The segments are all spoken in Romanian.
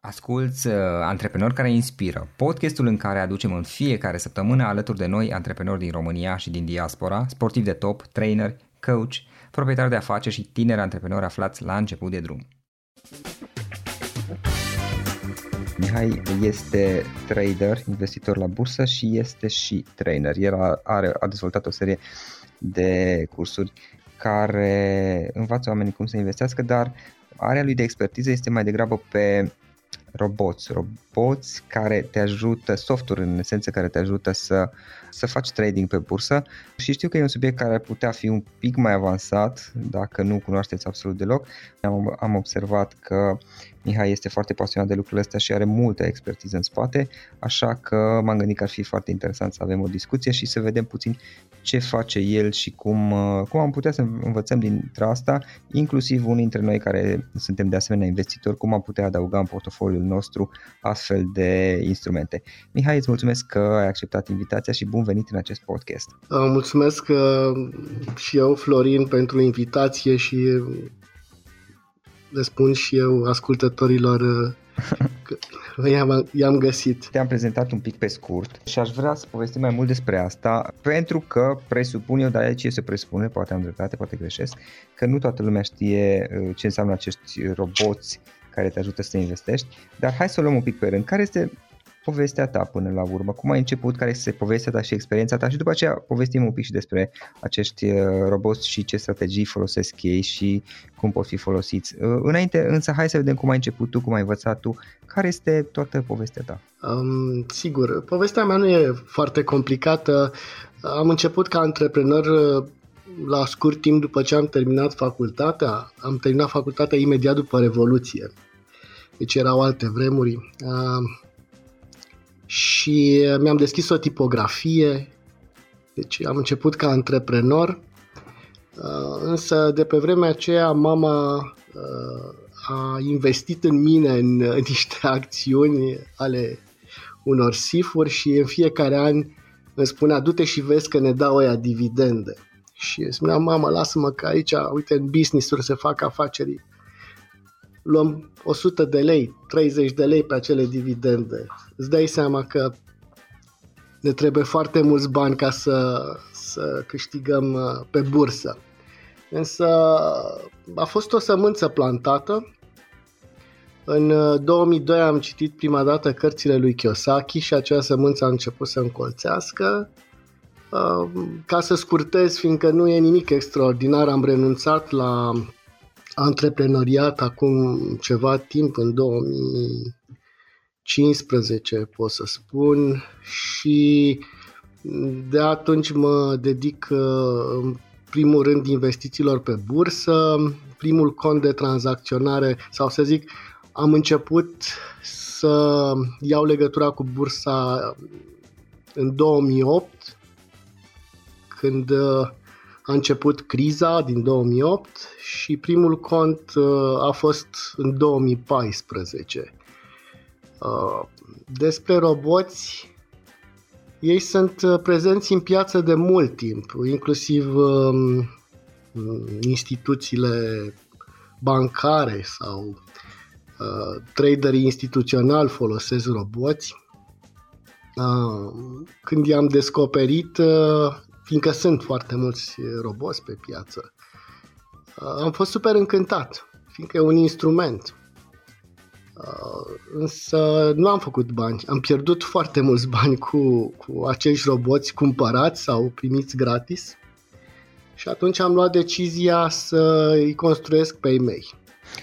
Asculți uh, Antreprenori care inspiră, podcastul în care aducem în fiecare săptămână alături de noi antreprenori din România și din diaspora, sportivi de top, trainer, coach, proprietari de afaceri și tineri antreprenori aflați la început de drum. Mihai este trader, investitor la bursă și este și trainer. El a, are, a dezvoltat o serie de cursuri care învață oamenii cum să investească, dar area lui de expertiză este mai degrabă pe roboți, roboți care te ajută, software în esență care te ajută să, să faci trading pe bursă și știu că e un subiect care ar putea fi un pic mai avansat dacă nu cunoașteți absolut deloc. Am, am observat că Mihai este foarte pasionat de lucrurile astea și are multă expertiză în spate, așa că m-am gândit că ar fi foarte interesant să avem o discuție și să vedem puțin ce face el și cum, uh, cum am putea să învățăm dintre asta, inclusiv unii dintre noi care suntem de asemenea investitori, cum am putea adăuga în portofoliul nostru astfel de instrumente. Mihai, îți mulțumesc că ai acceptat invitația și bun venit în acest podcast. Mulțumesc uh, și eu, Florin, pentru invitație și le spun și eu ascultătorilor uh, că i-am, i-am găsit. Te-am prezentat un pic pe scurt și aș vrea să povestim mai mult despre asta pentru că presupun eu, dar aici se presupune, poate am dreptate, poate greșesc, că nu toată lumea știe uh, ce înseamnă acești roboți care te ajută să investești, dar hai să o luăm un pic pe rând. Care este povestea ta până la urmă? Cum ai început? Care este povestea ta și experiența ta? Și după aceea povestim un pic și despre acești uh, roboți și ce strategii folosesc ei și cum pot fi folosiți. Uh, înainte, însă, hai să vedem cum ai început tu, cum ai învățat tu. Care este toată povestea ta? Um, sigur, povestea mea nu e foarte complicată. Am început ca antreprenor uh, la scurt timp după ce am terminat facultatea. Am terminat facultatea imediat după Revoluție. Deci erau alte vremuri. Uh, și mi-am deschis o tipografie, deci am început ca antreprenor, uh, însă de pe vremea aceea mama uh, a investit în mine în niște acțiuni ale unor sifuri și în fiecare an îmi spunea du-te și vezi că ne dau ăia dividende. Și îmi spunea, mama, lasă-mă că aici, uite, în business-uri se fac afaceri luăm 100 de lei, 30 de lei pe acele dividende. Îți dai seama că ne trebuie foarte mulți bani ca să, să câștigăm uh, pe bursă. Însă a fost o sămânță plantată. În 2002 uh, am citit prima dată cărțile lui Kiyosaki și acea sămânță a început să încolțească. Uh, ca să scurtez, fiindcă nu e nimic extraordinar, am renunțat la antreprenoriat acum ceva timp, în 2015 pot să spun și de atunci mă dedic uh, în primul rând investițiilor pe bursă, primul cont de tranzacționare sau să zic am început să iau legătura cu bursa în 2008 când uh, a început criza din 2008 și primul cont uh, a fost în 2014. Uh, despre roboți, ei sunt uh, prezenți în piață de mult timp, inclusiv um, instituțiile bancare sau traderii instituționali folosesc roboți. Când i-am descoperit, fiindcă sunt foarte mulți roboți pe piață. Uh, am fost super încântat, fiindcă e un instrument. Uh, însă nu am făcut bani. Am pierdut foarte mulți bani cu, cu acești roboți cumpărați sau primiți gratis. Și atunci am luat decizia să îi construiesc pe ei mei.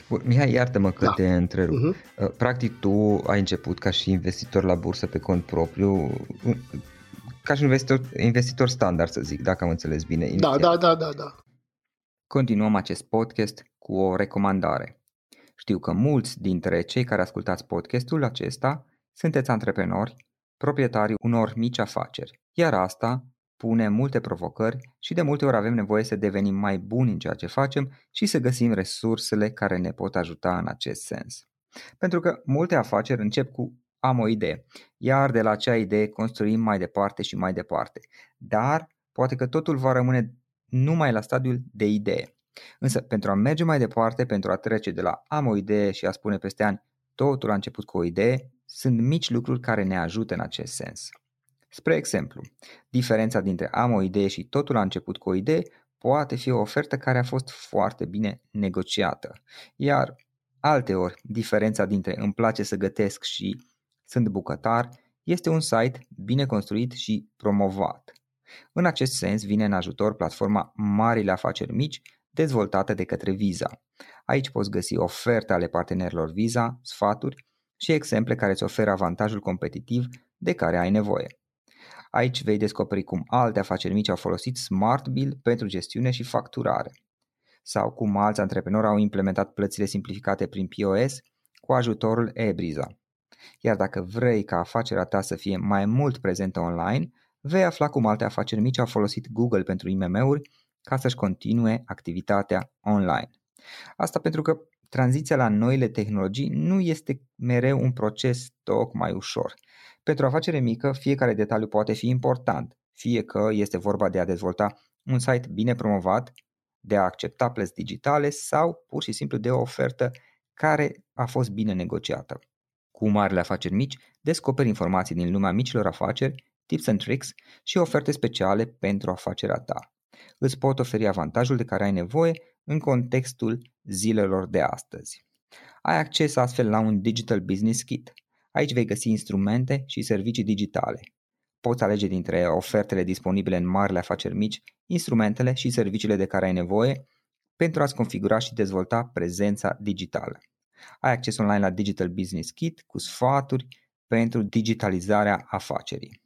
Bun, Mihai, iartă-mă că da. te întrerup. Uh-huh. Practic tu ai început ca și investitor la bursă pe cont propriu ca și investitor, investitor standard, să zic, dacă am înțeles bine. Da, da, da, da, da. Continuăm acest podcast cu o recomandare. Știu că mulți dintre cei care ascultați podcastul acesta sunteți antreprenori, proprietarii unor mici afaceri, iar asta pune multe provocări și de multe ori avem nevoie să devenim mai buni în ceea ce facem și să găsim resursele care ne pot ajuta în acest sens. Pentru că multe afaceri încep cu am o idee, iar de la acea idee construim mai departe și mai departe. Dar poate că totul va rămâne numai la stadiul de idee. Însă, pentru a merge mai departe, pentru a trece de la am o idee și a spune peste ani totul a început cu o idee, sunt mici lucruri care ne ajută în acest sens. Spre exemplu, diferența dintre am o idee și totul a început cu o idee poate fi o ofertă care a fost foarte bine negociată, iar alteori diferența dintre îmi place să gătesc și sunt bucătar este un site bine construit și promovat. În acest sens vine în ajutor platforma Marile Afaceri Mici dezvoltată de către Visa. Aici poți găsi oferte ale partenerilor Visa, sfaturi și exemple care îți oferă avantajul competitiv de care ai nevoie. Aici vei descoperi cum alte afaceri mici au folosit Smart Bill pentru gestiune și facturare sau cum alți antreprenori au implementat plățile simplificate prin POS cu ajutorul eBriza. Iar dacă vrei ca afacerea ta să fie mai mult prezentă online, vei afla cum alte afaceri mici au folosit Google pentru IMM-uri ca să-și continue activitatea online. Asta pentru că tranziția la noile tehnologii nu este mereu un proces tocmai ușor. Pentru o afacere mică, fiecare detaliu poate fi important, fie că este vorba de a dezvolta un site bine promovat, de a accepta plăți digitale sau pur și simplu de o ofertă care a fost bine negociată. Cu marile afaceri mici, descoperi informații din lumea micilor afaceri, tips and tricks și oferte speciale pentru afacerea ta. Îți pot oferi avantajul de care ai nevoie în contextul zilelor de astăzi. Ai acces astfel la un Digital Business Kit. Aici vei găsi instrumente și servicii digitale. Poți alege dintre ofertele disponibile în marile afaceri mici, instrumentele și serviciile de care ai nevoie pentru a-ți configura și dezvolta prezența digitală. Ai acces online la Digital Business Kit cu sfaturi pentru digitalizarea afacerii.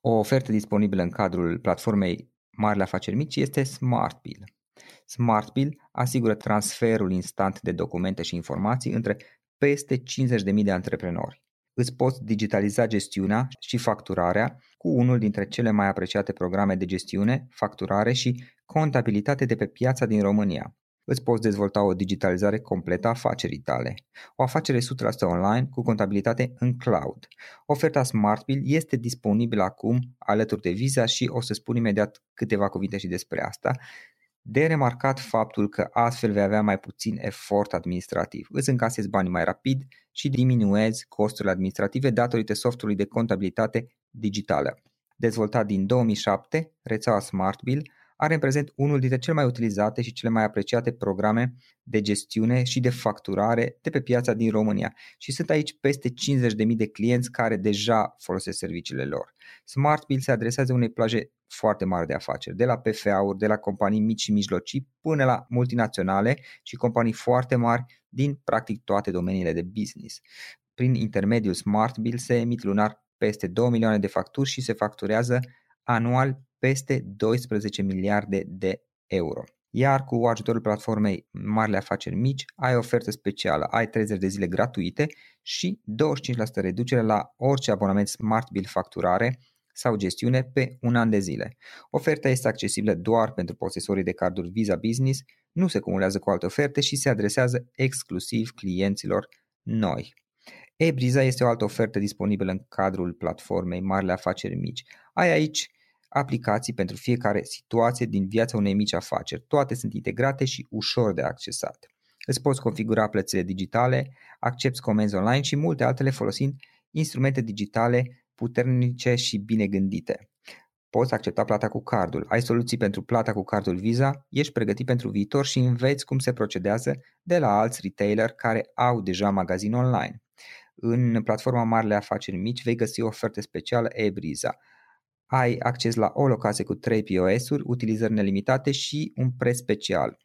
O ofertă disponibilă în cadrul platformei Marile Afaceri Mici este SmartBill. SmartBill asigură transferul instant de documente și informații între peste 50.000 de antreprenori. Îți poți digitaliza gestiunea și facturarea cu unul dintre cele mai apreciate programe de gestiune, facturare și contabilitate de pe piața din România. Îți poți dezvolta o digitalizare completă a afacerii tale. O afacere 100% online cu contabilitate în cloud. Oferta SmartBill este disponibilă acum alături de Visa și o să spun imediat câteva cuvinte și despre asta. De remarcat faptul că astfel vei avea mai puțin efort administrativ. Îți încasezi banii mai rapid și diminuezi costurile administrative datorită softului de contabilitate digitală. Dezvoltat din 2007, rețeaua SmartBill are în prezent unul dintre cele mai utilizate și cele mai apreciate programe de gestiune și de facturare de pe piața din România și sunt aici peste 50.000 de clienți care deja folosesc serviciile lor. SmartBill se adresează unei plaje foarte mari de afaceri, de la PFA-uri, de la companii mici și mijlocii până la multinaționale și companii foarte mari din practic toate domeniile de business. Prin intermediul SmartBill se emit lunar peste 2 milioane de facturi și se facturează anual peste 12 miliarde de euro. Iar cu ajutorul platformei Marile Afaceri Mici ai ofertă specială, ai 30 de zile gratuite și 25% reducere la orice abonament Smart Bill facturare sau gestiune pe un an de zile. Oferta este accesibilă doar pentru posesorii de carduri Visa Business, nu se cumulează cu alte oferte și se adresează exclusiv clienților noi. Ebriza este o altă ofertă disponibilă în cadrul platformei Marile Afaceri Mici. Ai aici aplicații pentru fiecare situație din viața unei mici afaceri. Toate sunt integrate și ușor de accesat. Îți poți configura plățile digitale, accepti comenzi online și multe altele folosind instrumente digitale puternice și bine gândite. Poți accepta plata cu cardul, ai soluții pentru plata cu cardul Visa, ești pregătit pentru viitor și înveți cum se procedează de la alți retailer care au deja magazin online. În platforma Marile Afaceri Mici vei găsi o ofertă specială eBriza, ai acces la o locație cu 3 POS-uri, utilizări nelimitate și un preț special.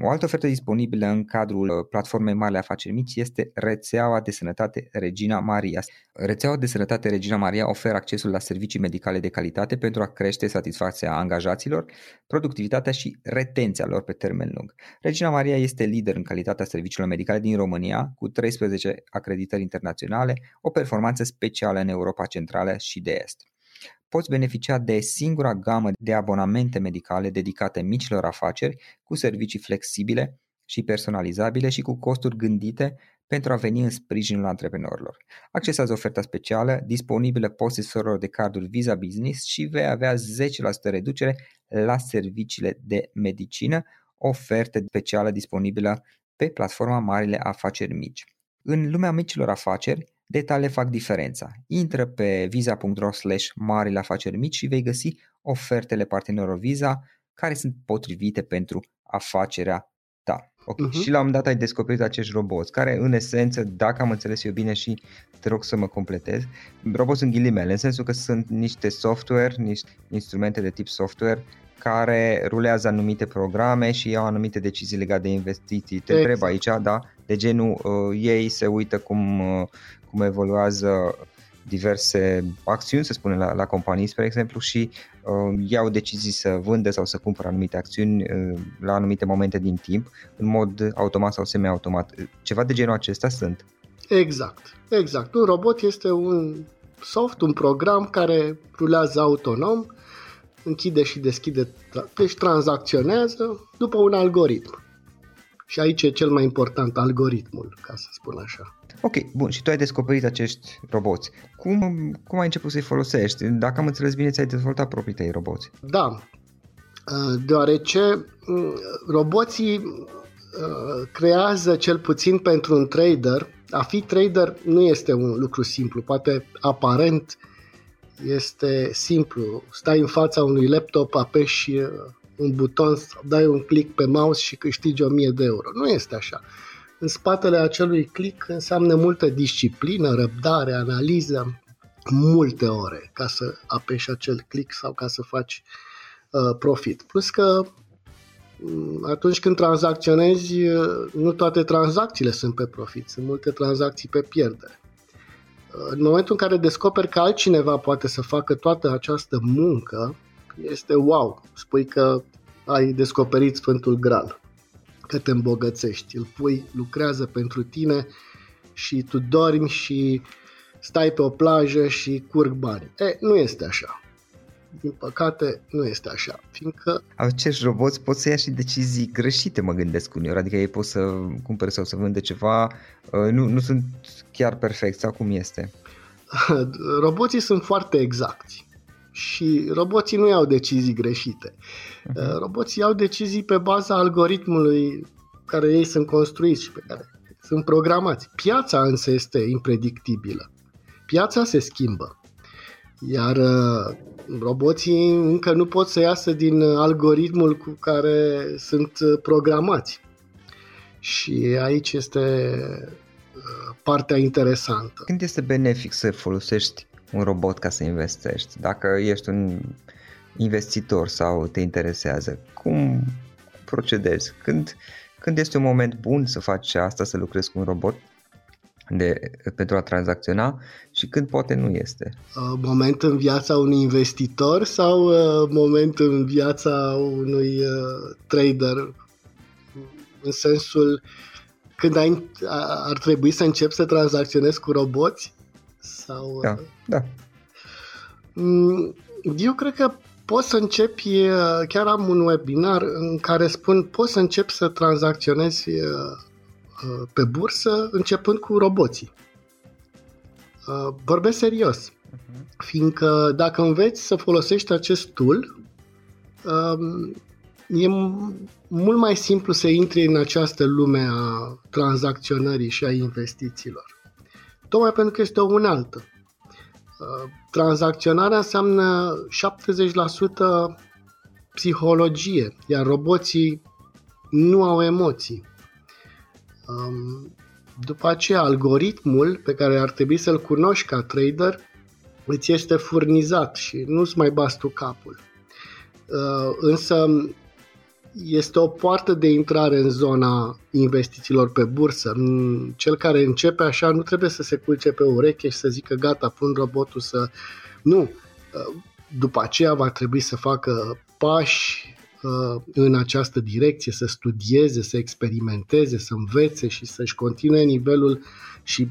O altă ofertă disponibilă în cadrul uh, platformei Marile Afaceri Mici este rețeaua de sănătate Regina Maria. Rețeaua de sănătate Regina Maria oferă accesul la servicii medicale de calitate pentru a crește satisfacția angajaților, productivitatea și retenția lor pe termen lung. Regina Maria este lider în calitatea serviciilor medicale din România, cu 13 acreditări internaționale, o performanță specială în Europa Centrală și de Est poți beneficia de singura gamă de abonamente medicale dedicate micilor afaceri cu servicii flexibile și personalizabile și cu costuri gândite pentru a veni în sprijinul antreprenorilor. Accesează oferta specială disponibilă posesorilor de carduri Visa Business și vei avea 10% reducere la serviciile de medicină, ofertă specială disponibilă pe platforma Marile Afaceri Mici. În lumea micilor afaceri, detaliile fac diferența. Intră pe visa.ro slash marile afaceri mici și vei găsi ofertele partenerilor Visa care sunt potrivite pentru afacerea ta. Okay. Uh-huh. Și la un moment dat ai descoperit acești roboți, care în esență, dacă am înțeles eu bine și te rog să mă completez, roboți în ghilimele, în sensul că sunt niște software, niște instrumente de tip software care rulează anumite programe și iau anumite decizii legate de investiții. Te exact. întreb aici, da, de genul uh, ei se uită cum, uh, cum evoluează diverse acțiuni, să spunem, la, la companii, spre exemplu, și uh, iau decizii să vândă sau să cumpără anumite acțiuni uh, la anumite momente din timp, în mod automat sau semi-automat. Ceva de genul acesta sunt. Exact, exact. Un robot este un soft, un program care rulează autonom, închide și deschide, deci tranzacționează după un algoritm. Și aici e cel mai important, algoritmul, ca să spun așa. Ok, bun, și tu ai descoperit acești roboți. Cum, cum ai început să-i folosești? Dacă am înțeles bine, ți-ai dezvoltat proprii tăi roboți. Da, uh, deoarece uh, roboții uh, creează cel puțin pentru un trader. A fi trader nu este un lucru simplu, poate aparent este simplu. Stai în fața unui laptop, apeși un buton, dai un click pe mouse și câștigi 1000 de euro. Nu este așa. În spatele acelui click înseamnă multă disciplină, răbdare, analiză, multe ore ca să apeși acel click sau ca să faci uh, profit. Plus că mm, atunci când tranzacționezi, uh, nu toate tranzacțiile sunt pe profit, sunt multe tranzacții pe pierdere. Uh, în momentul în care descoperi că altcineva poate să facă toată această muncă, este wow, spui că ai descoperit Sfântul Graal, că te îmbogățești, îl pui, lucrează pentru tine și tu dormi și stai pe o plajă și curg bani. E, nu este așa. Din păcate, nu este așa, fiindcă... Acești roboți pot să ia și decizii greșite, mă gândesc uneori, adică ei pot să cumpere sau să vândă ceva, uh, nu, nu sunt chiar perfecți, sau cum este? Roboții sunt foarte exacti și roboții nu iau decizii greșite. Uh-huh. Roboții iau decizii pe baza algoritmului care ei sunt construiți și pe care sunt programați. Piața însă este impredictibilă. Piața se schimbă. Iar uh, roboții încă nu pot să iasă din algoritmul cu care sunt uh, programați. Și aici este uh, partea interesantă. Când este benefic să folosești un robot ca să investești. Dacă ești un investitor sau te interesează, cum procedezi? Când, când este un moment bun să faci asta, să lucrezi cu un robot de, pentru a tranzacționa și când poate nu este? Uh, moment în viața unui investitor sau uh, moment în viața unui uh, trader? În sensul când ai, ar trebui să începi să tranzacționezi cu roboți? Sau, da, da. Mm, eu cred că poți să începi, chiar am un webinar în care spun, poți să începi să tranzacționezi pe bursă începând cu roboții. Vorbesc serios, uh-huh. fiindcă dacă înveți să folosești acest tool, e mult mai simplu să intri în această lume a tranzacționării și a investițiilor tocmai pentru că este o unealtă. Uh, tranzacționarea înseamnă 70% psihologie, iar roboții nu au emoții. Um, după aceea, algoritmul pe care ar trebui să-l cunoști ca trader îți este furnizat și nu-ți mai bați tu capul. Uh, însă este o poartă de intrare în zona investițiilor pe bursă. Cel care începe așa nu trebuie să se culce pe ureche și să zică gata, pun robotul să... Nu. După aceea va trebui să facă pași uh, în această direcție, să studieze, să experimenteze, să învețe și să-și continue nivelul și,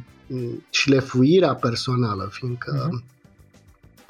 și lefuirea personală, fiindcă uh-huh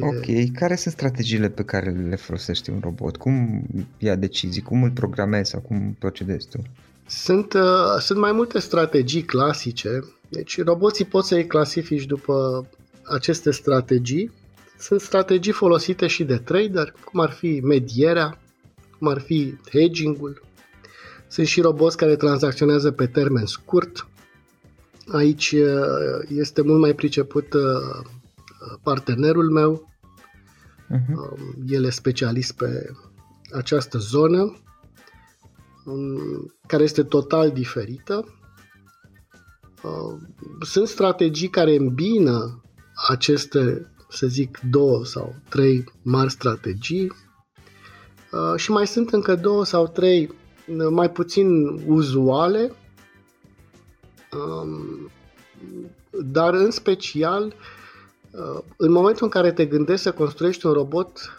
Ok, care sunt strategiile pe care le folosește un robot? Cum ia decizii? Cum îl programezi sau cum procedezi tu? Sunt, uh, sunt mai multe strategii clasice, deci roboții poți să-i clasifici după aceste strategii. Sunt strategii folosite și de trader, cum ar fi medierea, cum ar fi hedging-ul. Sunt și roboți care tranzacționează pe termen scurt. Aici uh, este mult mai priceput uh, partenerul meu. Uh-huh. El e specialist pe această zonă, um, care este total diferită. Uh, sunt strategii care îmbină aceste, să zic, două sau trei mari strategii uh, și mai sunt încă două sau trei uh, mai puțin uzuale, um, dar în special în momentul în care te gândești să construiești un robot,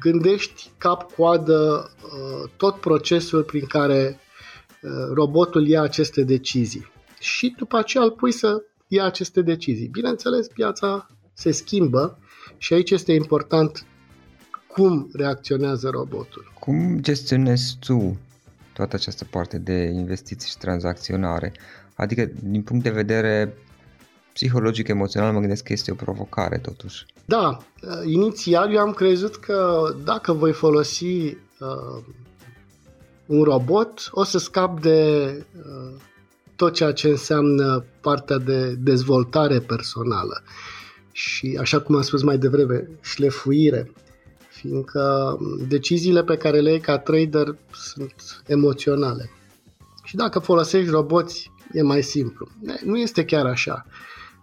gândești cap-coadă tot procesul prin care robotul ia aceste decizii. Și după aceea îl pui să ia aceste decizii. Bineînțeles, piața se schimbă și aici este important cum reacționează robotul. Cum gestionezi tu toată această parte de investiții și tranzacționare? Adică, din punct de vedere psihologic, emoțional, mă gândesc că este o provocare totuși. Da, inițial eu am crezut că dacă voi folosi uh, un robot, o să scap de uh, tot ceea ce înseamnă partea de dezvoltare personală și, așa cum am spus mai devreme, șlefuire, fiindcă deciziile pe care le iei ca trader sunt emoționale. Și dacă folosești roboți, e mai simplu. Nu este chiar așa.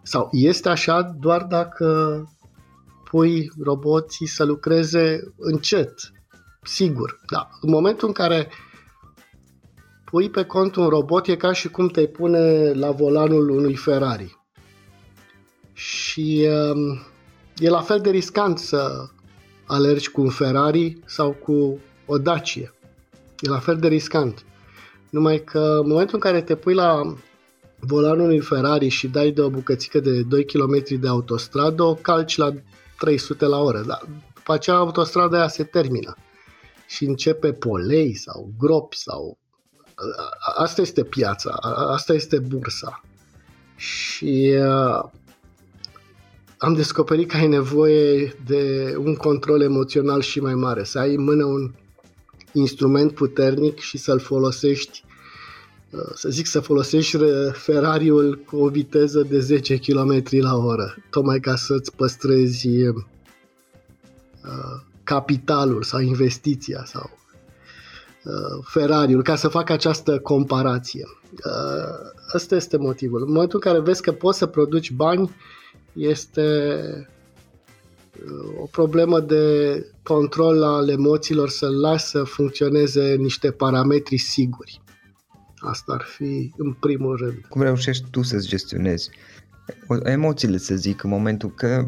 Sau este așa doar dacă pui roboții să lucreze încet, sigur. Da. În momentul în care pui pe cont un robot e ca și cum te pune la volanul unui Ferrari. Și uh, e la fel de riscant să alergi cu un Ferrari sau cu o Dacia. E la fel de riscant. Numai că în momentul în care te pui la volanul unui Ferrari și dai de o bucățică de 2 km de autostradă, o calci la 300 la oră. Dar după aceea autostrada aia se termină și începe polei sau gropi sau asta este piața, asta este bursa. Și uh, am descoperit că ai nevoie de un control emoțional și mai mare, să ai în mână un instrument puternic și să-l folosești uh, să zic să folosești Ferrariul cu o viteză de 10 km la oră, tocmai ca să-ți păstrezi uh, capitalul sau investiția sau Uh, Ferrariul ca să fac această comparație. Asta uh, este motivul. În momentul în care vezi că poți să produci bani, este uh, o problemă de control al emoțiilor să lași să funcționeze niște parametri siguri. Asta ar fi în primul rând. Cum reușești tu să-ți gestionezi emoțiile, să zic, în momentul că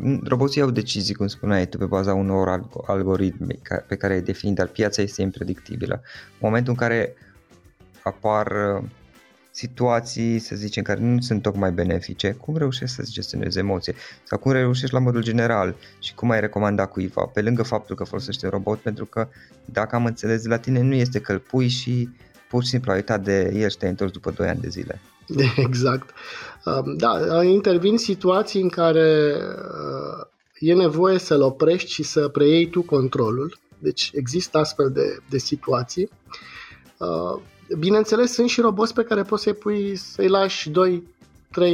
mm, roboții au decizii, cum spuneai tu, pe baza unor algoritmi pe care ai definit, dar piața este impredictibilă. În momentul în care apar uh, situații, să zicem, care nu sunt tocmai benefice, cum reușești să-ți gestionezi emoție? Sau cum reușești la modul general și cum ai recomanda cuiva, pe lângă faptul că folosește robot, pentru că, dacă am înțeles de la tine, nu este că îl pui și pur și simplu ai uitat de el și te-ai întors după 2 ani de zile. Exact. Um, da, intervin situații în care uh, e nevoie să-l oprești și să preiei tu controlul. Deci există astfel de, de situații. Uh, bineînțeles, sunt și roboți pe care poți să-i pui, să-i lași 2-3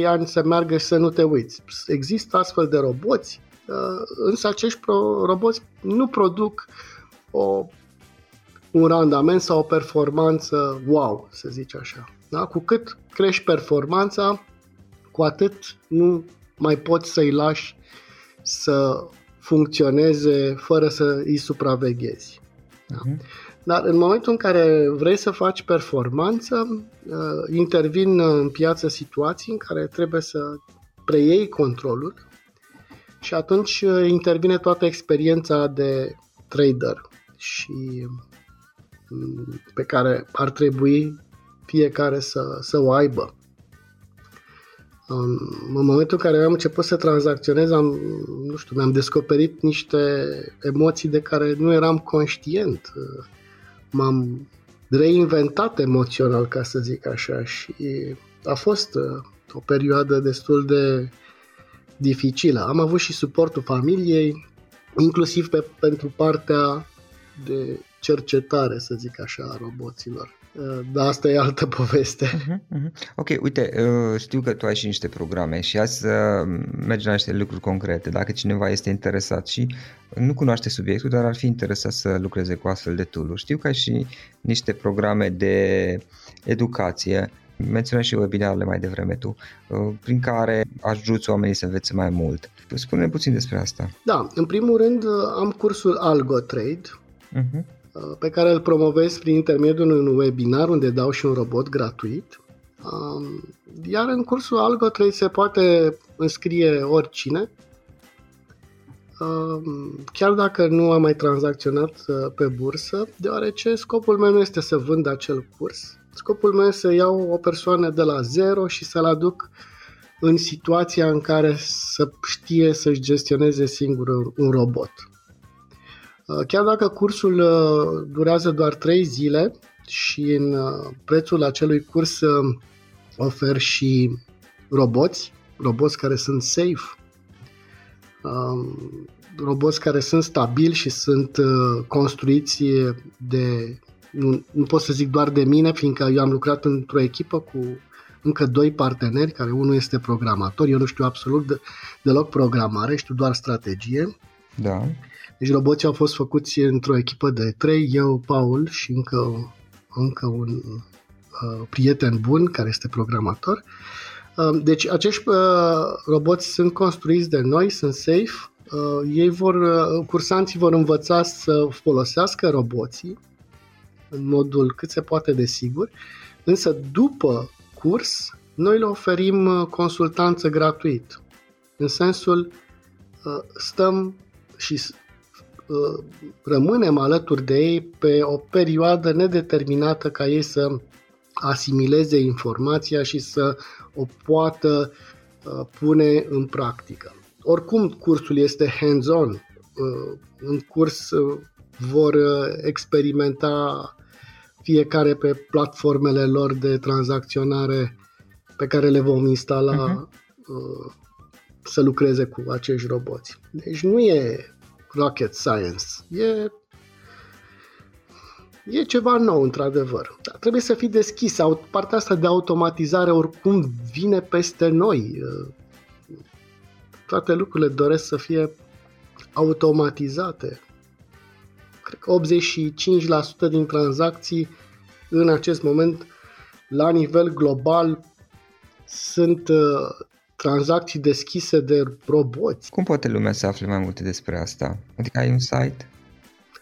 ani să meargă și să nu te uiți. Există astfel de roboți, uh, însă acești roboți nu produc o, un randament sau o performanță wow, să zici așa. Da? Cu cât crești performanța, cu atât nu mai poți să-i lași să funcționeze fără să îi supraveghezi. Da? Uh-huh. Dar în momentul în care vrei să faci performanță, uh, intervin în piață situații în care trebuie să preiei controlul și atunci uh, intervine toată experiența de trader și mm, pe care ar trebui fiecare să, să o aibă. În momentul în care am început să tranzacționez, am, nu știu, mi-am descoperit niște emoții de care nu eram conștient. M-am reinventat emoțional, ca să zic așa, și a fost uh, o perioadă destul de dificilă. Am avut și suportul familiei, inclusiv pe, pentru partea de cercetare, să zic așa, a roboților. Uh, dar asta e altă poveste. Uh-huh, uh-huh. Ok, uite, uh, știu că tu ai și niște programe și azi mergi la niște lucruri concrete. Dacă cineva este interesat și nu cunoaște subiectul, dar ar fi interesat să lucreze cu astfel de tool Știu că ai și niște programe de educație menționai și webinarele mai devreme tu, uh, prin care ajuți oamenii să învețe mai mult. Spune puțin despre asta. Da, în primul rând am cursul AlgoTrade, uh-huh Uh, pe care îl promovez prin intermediul unui webinar unde dau și un robot gratuit. Um, iar în cursul Algo 3 se poate înscrie oricine, um, chiar dacă nu am mai tranzacționat uh, pe bursă, deoarece scopul meu nu este să vând acel curs. Scopul meu este să iau o persoană de la zero și să-l aduc în situația în care să știe să-și gestioneze singur un robot. Uh, chiar dacă cursul uh, durează doar 3 zile și în uh, prețul acelui curs ofer și roboți, roboți care sunt safe, um, roboți care sunt stabili și sunt construiți de, nu, nu pot să zic doar de mine, fiindcă eu am lucrat într-o echipă cu încă doi parteneri, care unul este programator, eu nu știu absolut de, deloc programare, știu doar strategie. Da. Deci roboții au fost făcuți într-o echipă de trei, eu, Paul și încă, încă un uh, prieten bun care este programator. Uh, deci acești uh, roboți sunt construiți de noi, sunt safe, uh, ei vor, uh, cursanții vor învăța să folosească roboții în modul cât se poate de sigur, însă după curs noi le oferim uh, consultanță gratuit. În sensul uh, stăm și Uh, rămânem alături de ei pe o perioadă nedeterminată ca ei să asimileze informația și să o poată uh, pune în practică. Oricum, cursul este hands-on. Uh, în curs vor experimenta fiecare pe platformele lor de tranzacționare pe care le vom instala uh-huh. să lucreze cu acești roboți. Deci nu e rocket science. E, e ceva nou, într-adevăr. Dar trebuie să fii deschis. Partea asta de automatizare oricum vine peste noi. Toate lucrurile doresc să fie automatizate. Cred că 85% din tranzacții în acest moment la nivel global sunt tranzacții deschise de roboți. Cum poate lumea să afle mai multe despre asta? Adică ai un site?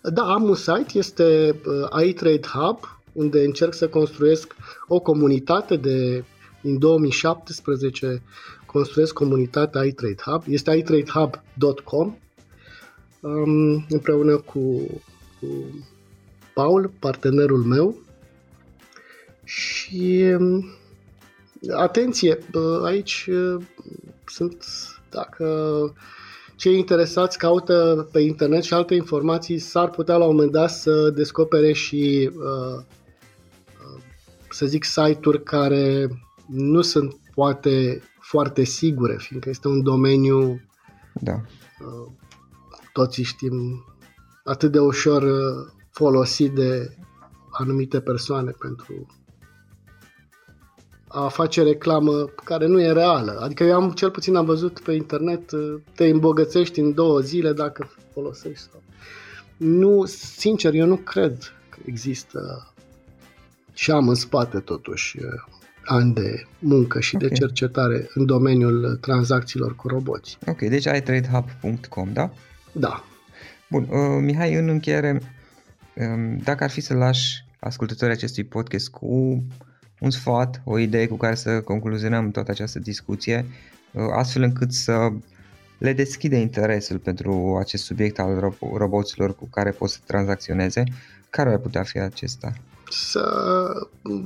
Da, am un site, este uh, iTrade Hub, unde încerc să construiesc o comunitate de din 2017 construiesc comunitatea iTrade Hub. Este itradehub.com um, împreună cu, cu Paul, partenerul meu. Și um, atenție, aici sunt, dacă cei interesați caută pe internet și alte informații, s-ar putea la un moment dat să descopere și, să zic, site-uri care nu sunt poate foarte sigure, fiindcă este un domeniu, da. toți știm, atât de ușor folosit de anumite persoane pentru a face reclamă care nu e reală. Adică eu am, cel puțin am văzut pe internet, te îmbogățești în două zile dacă folosești sau... Nu, sincer, eu nu cred că există și am în spate totuși ani de muncă și okay. de cercetare în domeniul tranzacțiilor cu roboți. Ok, deci ai tradehub.com, da? Da. Bun, uh, Mihai, în încheiere, um, dacă ar fi să lași ascultătorii acestui podcast cu un sfat, o idee cu care să concluzionăm toată această discuție, uh, astfel încât să le deschide interesul pentru acest subiect al roboților cu care pot să tranzacționeze, care ar putea fi acesta? Să...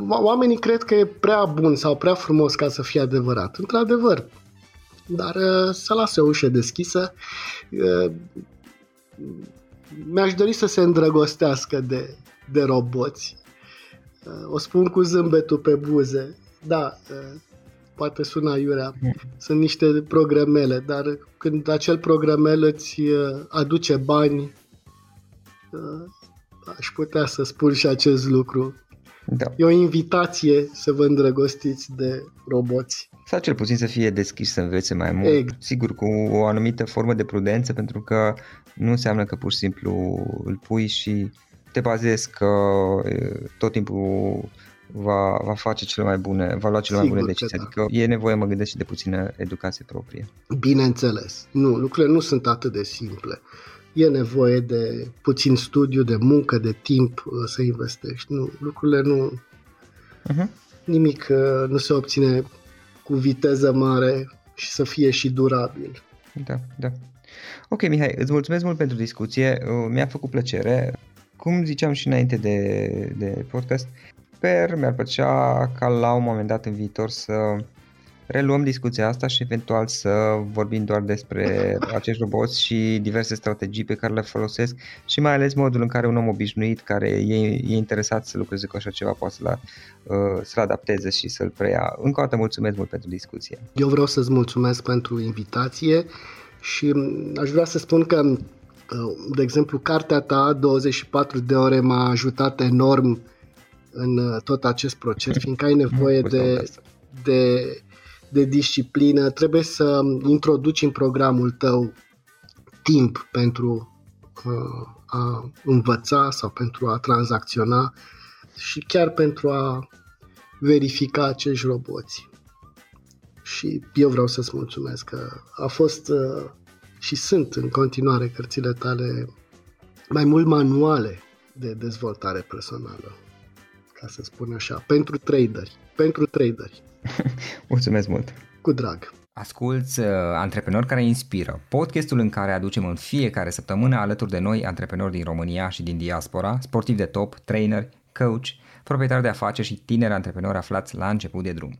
Oamenii cred că e prea bun sau prea frumos ca să fie adevărat. Într-adevăr, dar uh, să lasă o ușă deschisă. Uh, mi-aș dori să se îndrăgostească de, de roboți. Uh, o spun cu zâmbetul pe buze. Da, poate suna iurea. Sunt niște programele, dar când acel programel îți aduce bani, aș putea să spun și acest lucru. Da. E o invitație să vă îndrăgostiți de roboți. Sau cel puțin să fie deschis să învețe mai mult. Exact. Sigur, cu o anumită formă de prudență, pentru că nu înseamnă că pur și simplu îl pui și te bazezi că tot timpul va, va face cele mai bune, va lua cele Sigur mai bune decizii. Da. Adică e nevoie, mă gândesc, și de puțină educație proprie. Bineînțeles. Nu, lucrurile nu sunt atât de simple e nevoie de puțin studiu, de muncă, de timp uh, să investești. Nu, lucrurile nu... Uh-huh. Nimic uh, nu se obține cu viteză mare și să fie și durabil. Da, da. Ok, Mihai, îți mulțumesc mult pentru discuție. Uh, mi-a făcut plăcere. Cum ziceam și înainte de, de podcast, sper, mi-ar plăcea ca la un moment dat în viitor să reluăm discuția asta și eventual să vorbim doar despre acești roboți și diverse strategii pe care le folosesc și mai ales modul în care un om obișnuit care e, e interesat să lucreze cu așa ceva poate să-l, uh, să adapteze și să-l preia. Încă o dată mulțumesc mult pentru discuție. Eu vreau să-ți mulțumesc pentru invitație și aș vrea să spun că uh, de exemplu, cartea ta, 24 de ore, m-a ajutat enorm în uh, tot acest proces, fiindcă ai nevoie de, de de disciplină, trebuie să introduci în programul tău timp pentru uh, a învăța sau pentru a tranzacționa și chiar pentru a verifica acești roboți. Și eu vreau să-ți mulțumesc că a fost uh, și sunt în continuare cărțile tale mai mult manuale de dezvoltare personală, ca să spun așa, pentru traderi. Pentru traderi. Mulțumesc mult! Cu drag! Asculți uh, Antreprenori care inspiră, podcastul în care aducem în fiecare săptămână alături de noi antreprenori din România și din diaspora, sportivi de top, trainer, coach, proprietari de afaceri și tineri antreprenori aflați la început de drum.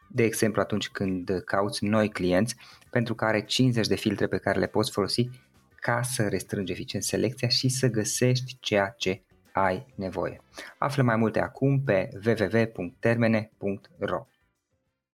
de exemplu atunci când cauți noi clienți pentru care 50 de filtre pe care le poți folosi ca să restrângi eficient selecția și să găsești ceea ce ai nevoie. Află mai multe acum pe www.termene.ro